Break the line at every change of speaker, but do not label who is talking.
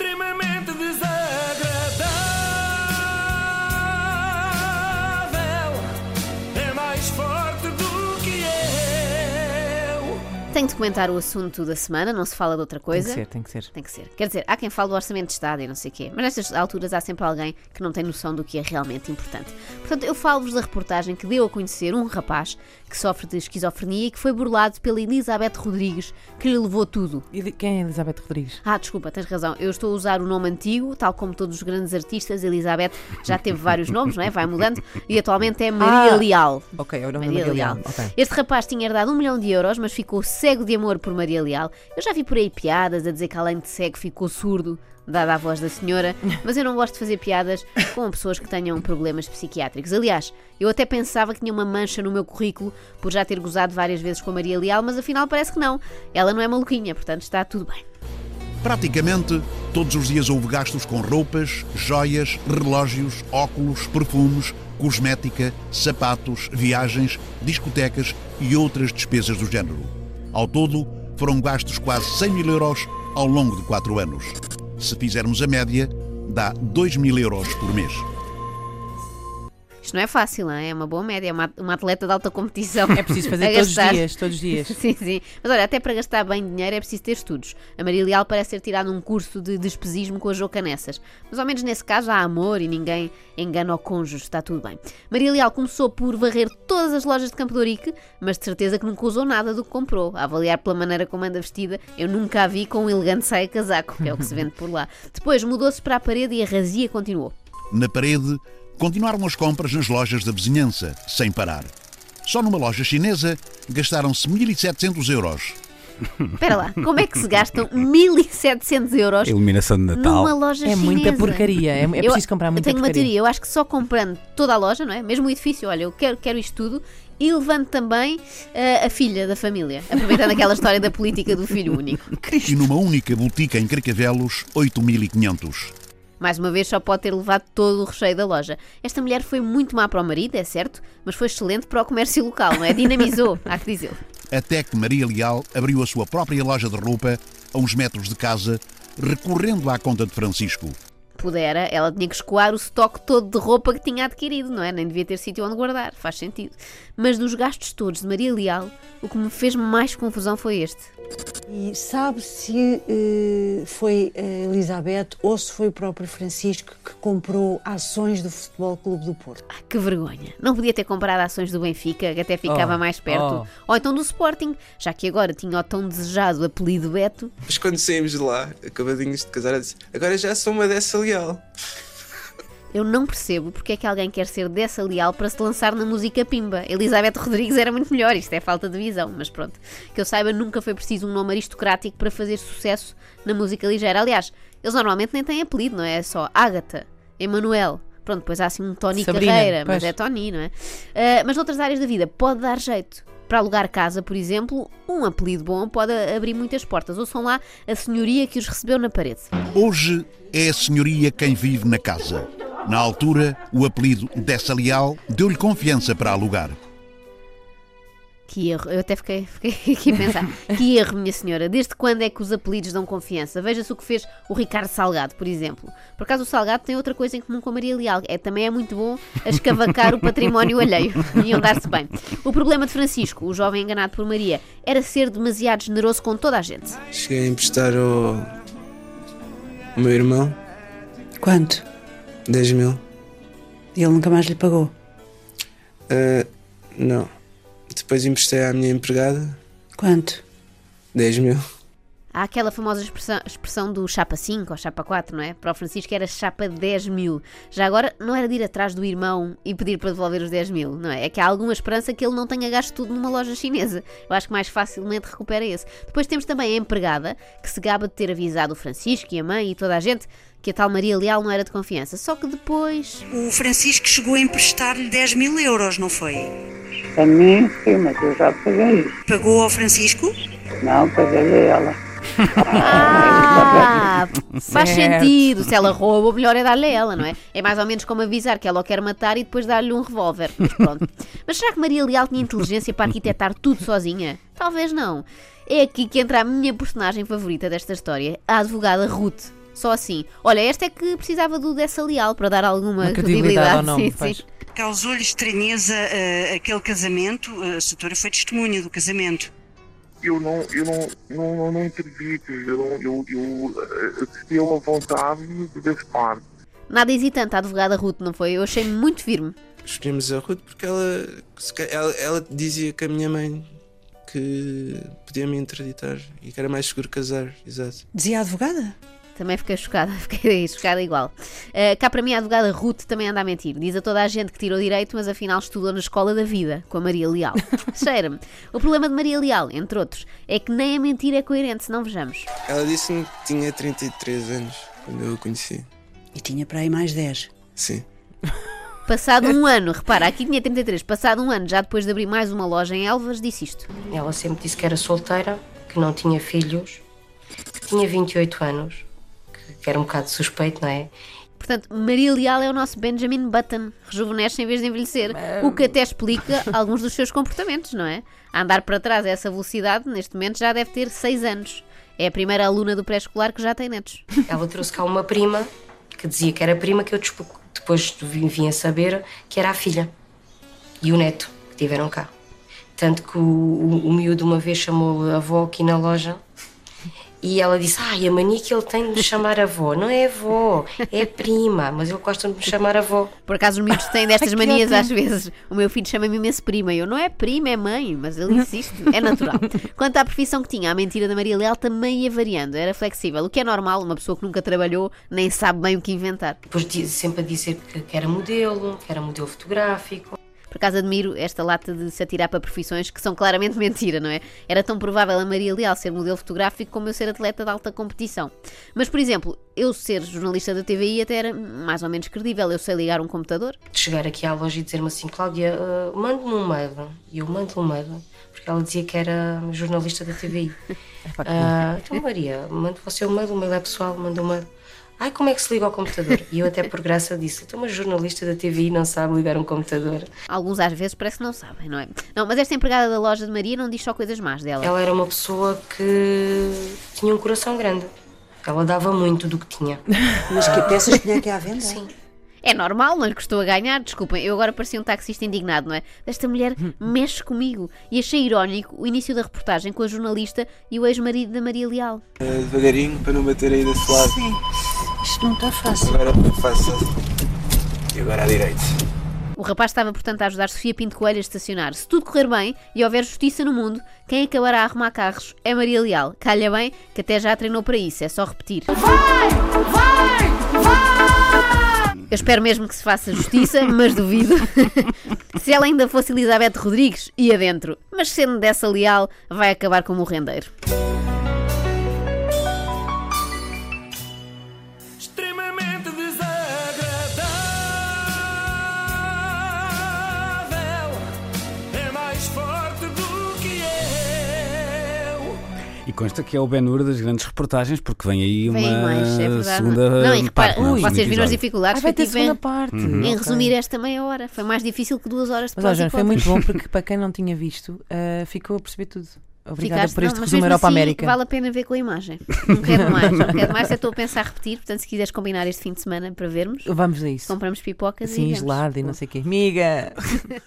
extremamente desagradável.
Tenho de comentar o assunto da semana, não se fala de outra
Tem
coisa.
que ser, tem que ser.
Tem que ser. Quer dizer, há quem fale do orçamento de Estado e não sei o quê, mas nestas alturas há sempre alguém que não tem noção do que é realmente importante. Portanto, eu falo-vos da reportagem que deu a conhecer um rapaz que sofre de esquizofrenia e que foi burlado pela Elizabeth Rodrigues, que lhe levou tudo.
E quem é Elizabeth Rodrigues?
Ah, desculpa, tens razão. Eu estou a usar o nome antigo, tal como todos os grandes artistas. Elizabeth já teve vários nomes, não é? Vai mudando. E atualmente é Maria
Ah,
Leal.
Ok, é o nome
Maria
Maria
Leal.
Leal. Ok.
Este rapaz tinha herdado um milhão de euros, mas ficou cego de amor por Maria Leal. Eu já vi por aí piadas a dizer que além de cego ficou surdo, dada a voz da senhora, mas eu não gosto de fazer piadas com pessoas que tenham problemas psiquiátricos. Aliás, eu até pensava que tinha uma mancha no meu currículo por já ter gozado várias vezes com a Maria Leal, mas afinal parece que não. Ela não é maluquinha, portanto está tudo bem.
Praticamente todos os dias houve gastos com roupas, joias, relógios, óculos, perfumes, cosmética, sapatos, viagens, discotecas e outras despesas do género. Ao todo, foram gastos quase 100 mil euros ao longo de quatro anos. Se fizermos a média, dá 2 mil euros por mês.
Isto não é fácil, não é? É uma boa média, é uma, uma atleta de alta competição.
É preciso fazer todos os dias, todos os dias.
Sim, sim. Mas olha, até para gastar bem dinheiro é preciso ter estudos. A Maria Leal parece ter tirado um curso de despesismo com a Jocanessas. Mas ao menos nesse caso há amor e ninguém engana o cônjuge, está tudo bem. Maria Leal começou por varrer todas as lojas de Campo de Ourique, mas de certeza que nunca usou nada do que comprou. A avaliar pela maneira como anda vestida, eu nunca a vi com um elegante saia-casaco, que é o que se vende por lá. Depois mudou-se para a parede e a razia continuou.
Na parede, continuaram as compras nas lojas da vizinhança, sem parar. Só numa loja chinesa gastaram-se 1.700 euros.
Espera lá, como é que se gastam 1700 euros
Iluminação de Natal.
numa loja
É
chinesa?
muita porcaria. É, é
Eu-
preciso comprar muita
Eu tenho uma
porcaria.
teoria, eu acho que só comprando toda a loja, não é? Mesmo o edifício, olha, eu quero, quero isto tudo e levando também eh, a filha da família, aproveitando aquela história da política do filho único.
E numa única botica em Carcavelos, 8.500.
Mais uma vez, só pode ter levado todo o recheio da loja. Esta mulher foi muito má para o marido, é certo, mas foi excelente para o comércio local, não é? Dinamizou, há que dizer.
Até que Maria Leal abriu a sua própria loja de roupa a uns metros de casa, recorrendo à conta de Francisco.
Pudera, ela tinha que escoar o estoque todo de roupa que tinha adquirido, não é? Nem devia ter sítio onde guardar, faz sentido. Mas dos gastos todos de Maria Leal, o que me fez mais confusão foi este.
E sabe se eh, foi a Elizabeth ou se foi o próprio Francisco que comprou ações do Futebol Clube do Porto?
Ah, que vergonha. Não podia ter comprado ações do Benfica, que até ficava
Oh,
mais perto. Ou então do Sporting, já que agora tinha o tão desejado apelido Beto.
Mas quando saímos de lá, acabadinhos de casar, eu disse: Agora já sou uma dessa
Eu não percebo porque é que alguém quer ser dessa leal para se lançar na música Pimba. Elizabeth Rodrigues era muito melhor, isto é falta de visão, mas pronto. Que eu saiba, nunca foi preciso um nome aristocrático para fazer sucesso na música ligeira. Aliás, eles normalmente nem têm apelido, não é? É só Ágata, Emanuel. Pronto, depois há assim um Tony
Sabrina,
Carreira, mas
pois.
é Tony, não é? Ah, mas noutras áreas da vida pode dar jeito. Para alugar casa, por exemplo, um apelido bom pode abrir muitas portas. Ouçam lá a senhoria que os recebeu na parede.
Hoje é a senhoria quem vive na casa. Na altura, o apelido dessa Leal deu-lhe confiança para alugar.
Que erro, eu até fiquei, fiquei aqui a pensar. que erro, minha senhora. Desde quando é que os apelidos dão confiança? Veja-se o que fez o Ricardo Salgado, por exemplo. Por acaso o Salgado tem outra coisa em comum com a Maria Leal. É, também é muito bom a escavacar o património alheio. Iam dar-se bem. O problema de Francisco, o jovem enganado por Maria, era ser demasiado generoso com toda a gente.
Cheguei a emprestar ao, ao meu irmão
Quanto?
10 mil.
E ele nunca mais lhe pagou.
Ah, não. Depois emprestei à minha empregada
Quanto?
10 mil.
Há aquela famosa expressão, expressão do chapa 5 ou chapa 4, não é? Para o Francisco era chapa 10 mil. Já agora não era de ir atrás do irmão e pedir para devolver os 10 mil, não é? É que há alguma esperança que ele não tenha gasto tudo numa loja chinesa. Eu acho que mais facilmente recupera esse. Depois temos também a empregada, que se gaba de ter avisado o Francisco e a mãe e toda a gente que a tal Maria Leal não era de confiança. Só que depois.
O Francisco chegou a emprestar-lhe 10 mil euros, não foi?
A mim, sim, mas eu já paguei.
Pagou ao Francisco?
Não, paguei a ela.
Ah, faz
Certo.
sentido. Se ela rouba, o melhor é dar-lhe a ela, não é? É mais ou menos como avisar que ela o quer matar e depois dar-lhe um revólver. Mas pronto. Mas será que Maria Leal tinha inteligência para arquitetar tudo sozinha? Talvez não. É aqui que entra a minha personagem favorita desta história, a advogada Ruth. Só assim. Olha, esta é que precisava do dessa leal para dar alguma
Uma credibilidade ao nome,
sim,
pois.
sim.
Causou-lhe estranheza eh, aquele casamento. A Satora foi testemunha do casamento.
Eu não, eu não, não, não, não intervi, eu, não- eu, eu assisti a uma vontade de das partes.
Nada hesitante, a advogada Ruth, não foi? Eu achei-me muito firme.
Escolhemos a Ruth porque ela, ela, ela dizia que a minha mãe que podia me interditar e que era mais seguro casar, exato.
Dizia a advogada?
Também fiquei chocada, fiquei chocada igual. Uh, cá para mim a advogada Ruth também anda a mentir. Diz a toda a gente que tirou direito, mas afinal estudou na escola da vida, com a Maria Leal. Cheira-me. O problema de Maria Leal, entre outros, é que nem a mentira é coerente, se não vejamos.
Ela disse-me que tinha 33 anos quando eu a conheci.
E tinha para aí mais 10.
Sim.
Passado um ano, repara, aqui tinha 33, passado um ano, já depois de abrir mais uma loja em Elvas, disse isto.
Ela sempre disse que era solteira, que não tinha filhos, tinha 28 anos, que, era um bocado suspeito, não é?
Portanto, Maria Leal é o nosso Benjamin Button, rejuvenesce em vez de envelhecer, o que até explica alguns dos seus comportamentos, não é? A andar para trás a essa velocidade, neste momento já deve ter 6 anos. É a primeira aluna do pré-escolar que já tem netos.
Ela trouxe cá uma prima, que dizia que era prima, que eu depois vim, vim a saber que era a filha e o neto que tiveram cá. Tanto que o, o, o miúdo uma vez chamou a avó aqui na loja e ela disse: Ai, a mania que ele tem de me chamar avó. Não é avó, é prima, mas ele gosta de me chamar avó.
Por acaso os miúdos têm destas manias às vezes. O meu filho chama-me imenso prima. e Eu não é prima, é mãe, mas ele insiste. É natural. Quanto à profissão que tinha, a mentira da Maria Leal também ia variando. Era flexível, o que é normal, uma pessoa que nunca trabalhou nem sabe bem o que inventar.
Depois sempre a dizer que era modelo, que era modelo fotográfico.
Por acaso admiro esta lata de se atirar para profissões que são claramente mentira, não é? Era tão provável a Maria Leal ser modelo fotográfico como eu ser atleta de alta competição. Mas, por exemplo, eu ser jornalista da TVI até era mais ou menos credível. Eu sei ligar um computador.
de chegar aqui à loja e dizer-me assim, Cláudia, uh, mande-me um mail. E eu mando-lhe um mail, porque ela dizia que era jornalista da TVI. Ah, então, Maria, mande você o mail, o mail é pessoal, manda um mail. Ai, como é que se liga ao computador? E eu até por graça disse, então uma jornalista da TVI não sabe ligar um computador.
Alguns às vezes parece que não sabem, não é? Não, mas esta empregada da loja de Maria não diz só coisas más dela.
Ela era uma pessoa que tinha um coração grande. Ela dava muito do que tinha.
Mas que peças tinha aqui à venda?
Sim.
É normal, não lhe custou a ganhar. Desculpem, eu agora parecia um taxista indignado, não é? Esta mulher mexe comigo. E achei irónico o início da reportagem com a jornalista e o ex-marido da Maria Leal.
Eh, devagarinho para não bater aí desse lado.
Sim. Isto não está fácil.
Agora faça. E agora à direita.
O rapaz estava, portanto, a ajudar Sofia Pinto Coelho a estacionar. Se tudo correr bem e houver justiça no mundo, quem acabará a arrumar carros é Maria Leal. Calha bem, que até já treinou para isso, é só repetir. Eu espero mesmo que se faça justiça, mas duvido. se ela ainda fosse Elizabeth Rodrigues, ia dentro. Mas sendo dessa leal, vai acabar como o rendeiro.
E consta que é o Ben-Hur das grandes reportagens, porque vem aí uma
Vem mais, é verdade.
segunda
não, e repara,
parte. é?
vocês
Segundo
viram as dificuldades
Ah, vai
que
ter
tive em,
segunda parte.
Uhum.
em resumir esta meia hora. Foi mais difícil que duas horas de
Mas ó,
e
foi muito bom porque para quem não tinha visto, ah, ficou a perceber tudo. Obrigada
Ficaste-
por este
não,
resumo Europa
assim,
América.
Vale a pena ver com a imagem. Não quero mais, não quero mais. Eu estou a pensar repetir. Portanto, se quiseres combinar este fim de semana para vermos,
Vamos a isso.
compramos pipocas e
Assim,
vemos.
gelado e não sei o quê. Amiga!